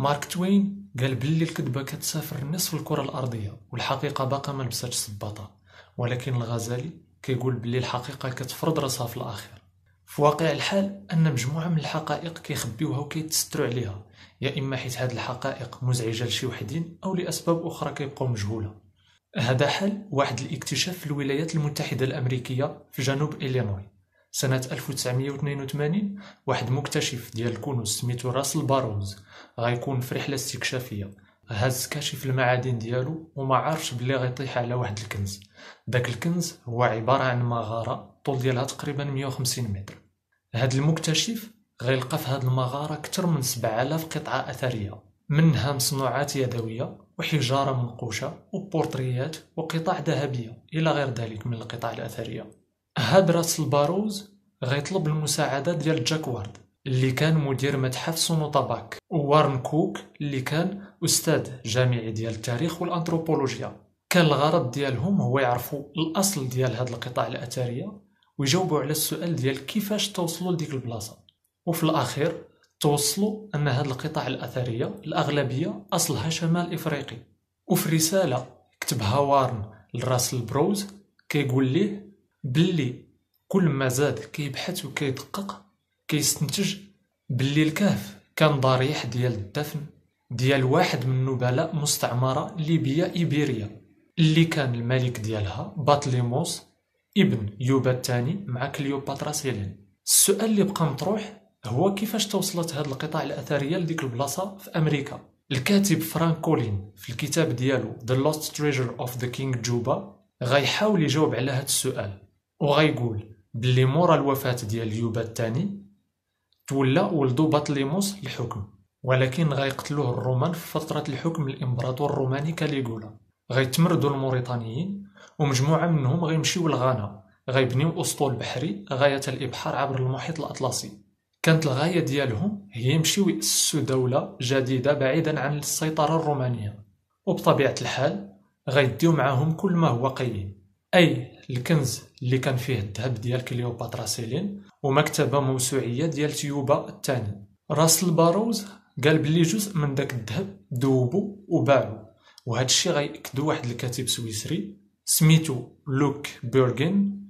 مارك توين قال بلي الكذبة كتسافر نصف الكرة الأرضية والحقيقة باقا ما لبساتش سباطة. ولكن الغزالي كيقول بلي الحقيقة كتفرض راسها في الآخر. في واقع الحال أن مجموعة من الحقائق كيخبيوها وكيتستروا عليها يا إما حيت هاد الحقائق مزعجة لشي وحدين أو لأسباب أخرى كيبقاو مجهولة. هذا حل واحد الاكتشاف في الولايات المتحدة الأمريكية في جنوب إلينوي. سنة 1982 واحد مكتشف ديال الكنوز سميتو راسل باروز غيكون في رحلة استكشافية. هاز كاشف المعادن ديالو وما عارفش بلي غيطيح على واحد الكنز. داك الكنز هو عبارة عن مغارة طول ديالها تقريبا 150 متر. هاد المكتشف غيلقى في هاد المغارة كتر من 7000 قطعة أثرية منها مصنوعات يدوية وحجارة منقوشة وبورتريات وقطع ذهبية إلى غير ذلك من القطع الأثرية. هاد راس الباروز غيطلب المساعدة ديال جاك وارد اللي كان مدير متحف سونوطاباك ووارن كوك اللي كان أستاذ جامعي ديال التاريخ والأنثروبولوجيا. كان الغرض ديالهم هو يعرفوا الأصل ديال هاد القطع الأثرية ويجاوبوا على السؤال ديال كيفاش توصلوا لديك البلاصة. وفي الأخير توصلوا أن هاد القطع الأثرية الأغلبية أصلها شمال إفريقي. وفي رسالة كتبها وارن لراس البروز كيقول ليه بلي كل ما زاد كيبحث وكيدقق كيستنتج بلي الكهف كان ضريح ديال الدفن ديال واحد من نبلاء مستعمرة ليبيا إيبيريا اللي كان الملك ديالها باتليموس ابن يوبا الثاني مع كليوباترا سيلين. السؤال اللي بقى مطروح هو كيفاش توصلت هاد القطع الأثرية لديك البلاصة في أمريكا؟ الكاتب فرانك كولين في الكتاب ديالو The Lost Treasure of the King Juba غيحاول يجاوب على هاد السؤال. وغيقول بلي مورا الوفاة ديال يوبا الثاني تولى ولدو بطليموس الحكم ولكن غيقتلوه الرومان في فترة الحكم الإمبراطور الروماني كاليغولا. غيتمردوا الموريتانيين ومجموعة منهم غيمشيو لغانا غيبنيو أسطول بحري غاية الإبحار عبر المحيط الأطلسي. كانت الغاية ديالهم هي يمشيو يأسسوا دولة جديدة بعيدا عن السيطرة الرومانية. وبطبيعة الحال غيديو معاهم كل ما هو قيم أي الكنز اللي كان فيه الذهب ديال كليوباترا سيلين ومكتبة موسوعية ديال يوبا الثاني. راس الباروز قال بلي جزء من داك الذهب ذوبو وباعو. وهذا الشيء غيأكدو واحد الكاتب سويسري سميتو لوك بيرغين.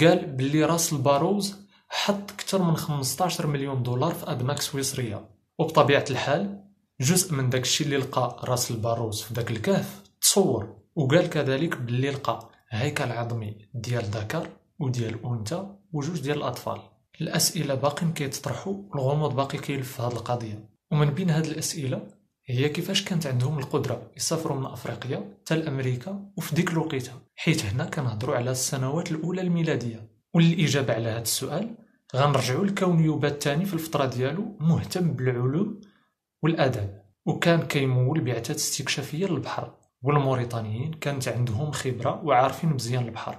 قال بلي راس الباروز حط أكثر من 15 مليون دولار في أدماك سويسرية. وبطبيعة الحال جزء من داك الشيء اللي لقى راس الباروز في داك الكهف تصور. وقال كذلك بلي لقى. هيكل عظمي ديال ذكر وديال أنثى وجوج ديال الأطفال. الأسئلة باقين كيتطرحوا الغموض باقي كيلف في هذه القضية. ومن بين هذه الأسئلة هي كيفاش كانت عندهم القدرة يسافروا من أفريقيا حتى لأمريكا وفي ديك الوقيتة حيت هنا كنهضروا على السنوات الأولى الميلادية. وللإجابة على هذا السؤال غنرجعوا لكون يوبا الثاني في الفترة ديالو مهتم بالعلوم والأدب وكان كيمول بعثات استكشافية للبحر. والموريتانيين كانت عندهم خبرة وعارفين مزيان البحر.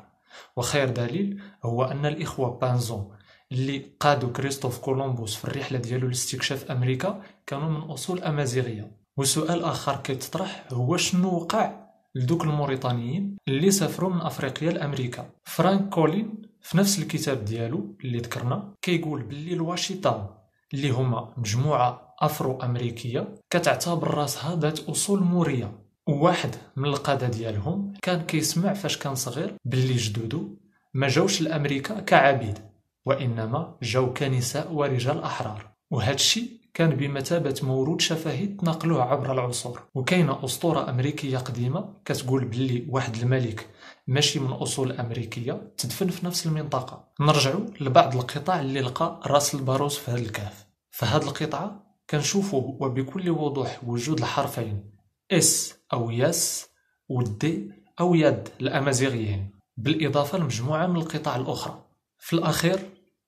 وخير دليل هو أن الإخوة بانزون اللي قادوا كريستوف كولومبوس في الرحلة ديالو لاستكشاف أمريكا كانوا من أصول أمازيغية. وسؤال آخر كيتطرح هو شنو وقع لدوك الموريتانيين اللي سافروا من أفريقيا لأمريكا؟ فرانك كولين في نفس الكتاب ديالو اللي ذكرنا كيقول باللي الواشيطان اللي هما مجموعة أفرو أمريكية كتعتبر راسها ذات أصول مورية. وواحد من القادة ديالهم كان كيسمع فاش كان صغير باللي جدودو ما جاوش لأمريكا كعبيد وإنما جاو كنساء ورجال أحرار. وهذا الشيء كان بمثابة مورود شفهي تنقلوه عبر العصور. وكاينة أسطورة أمريكية قديمة كتقول باللي واحد الملك ماشي من أصول أمريكية تدفن في نفس المنطقة. نرجعوا لبعض القطع اللي لقى راس الباروس في هذا الكهف. فهاد القطعة كنشوفوا وبكل وضوح وجود الحرفين. S أو ياس و D أو ياد الأمازيغيين بالإضافة لمجموعة من القطع الأخرى. في الأخير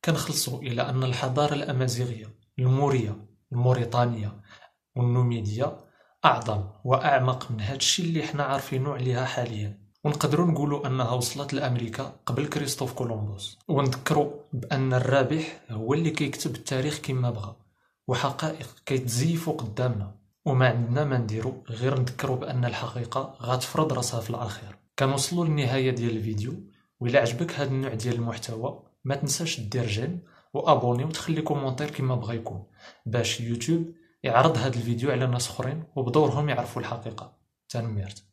كنخلصوا إلى أن الحضارة الأمازيغية المورية الموريطانية والنوميدية أعظم وأعمق من هاد الشيء اللي حنا عارفينو عليها حاليا. ونقدروا نقولوا أنها وصلت لأمريكا قبل كريستوف كولومبوس. ونذكروا بأن الرابح هو اللي كيكتب التاريخ كما بغى وحقائق كيتزيفوا قدامنا. وما عندنا ما نديرو غير نذكروا بأن الحقيقة غتفرض راسها في الأخير. كنوصلوا للنهاية ديال الفيديو وإلا عجبك هذا النوع ديال المحتوى ما تنساش دير j'aime و abonner وتخلي commentaire كما بغا يكون باش يوتيوب يعرض هذا الفيديو على ناس أخرين وبدورهم يعرفوا الحقيقة. تنميرت.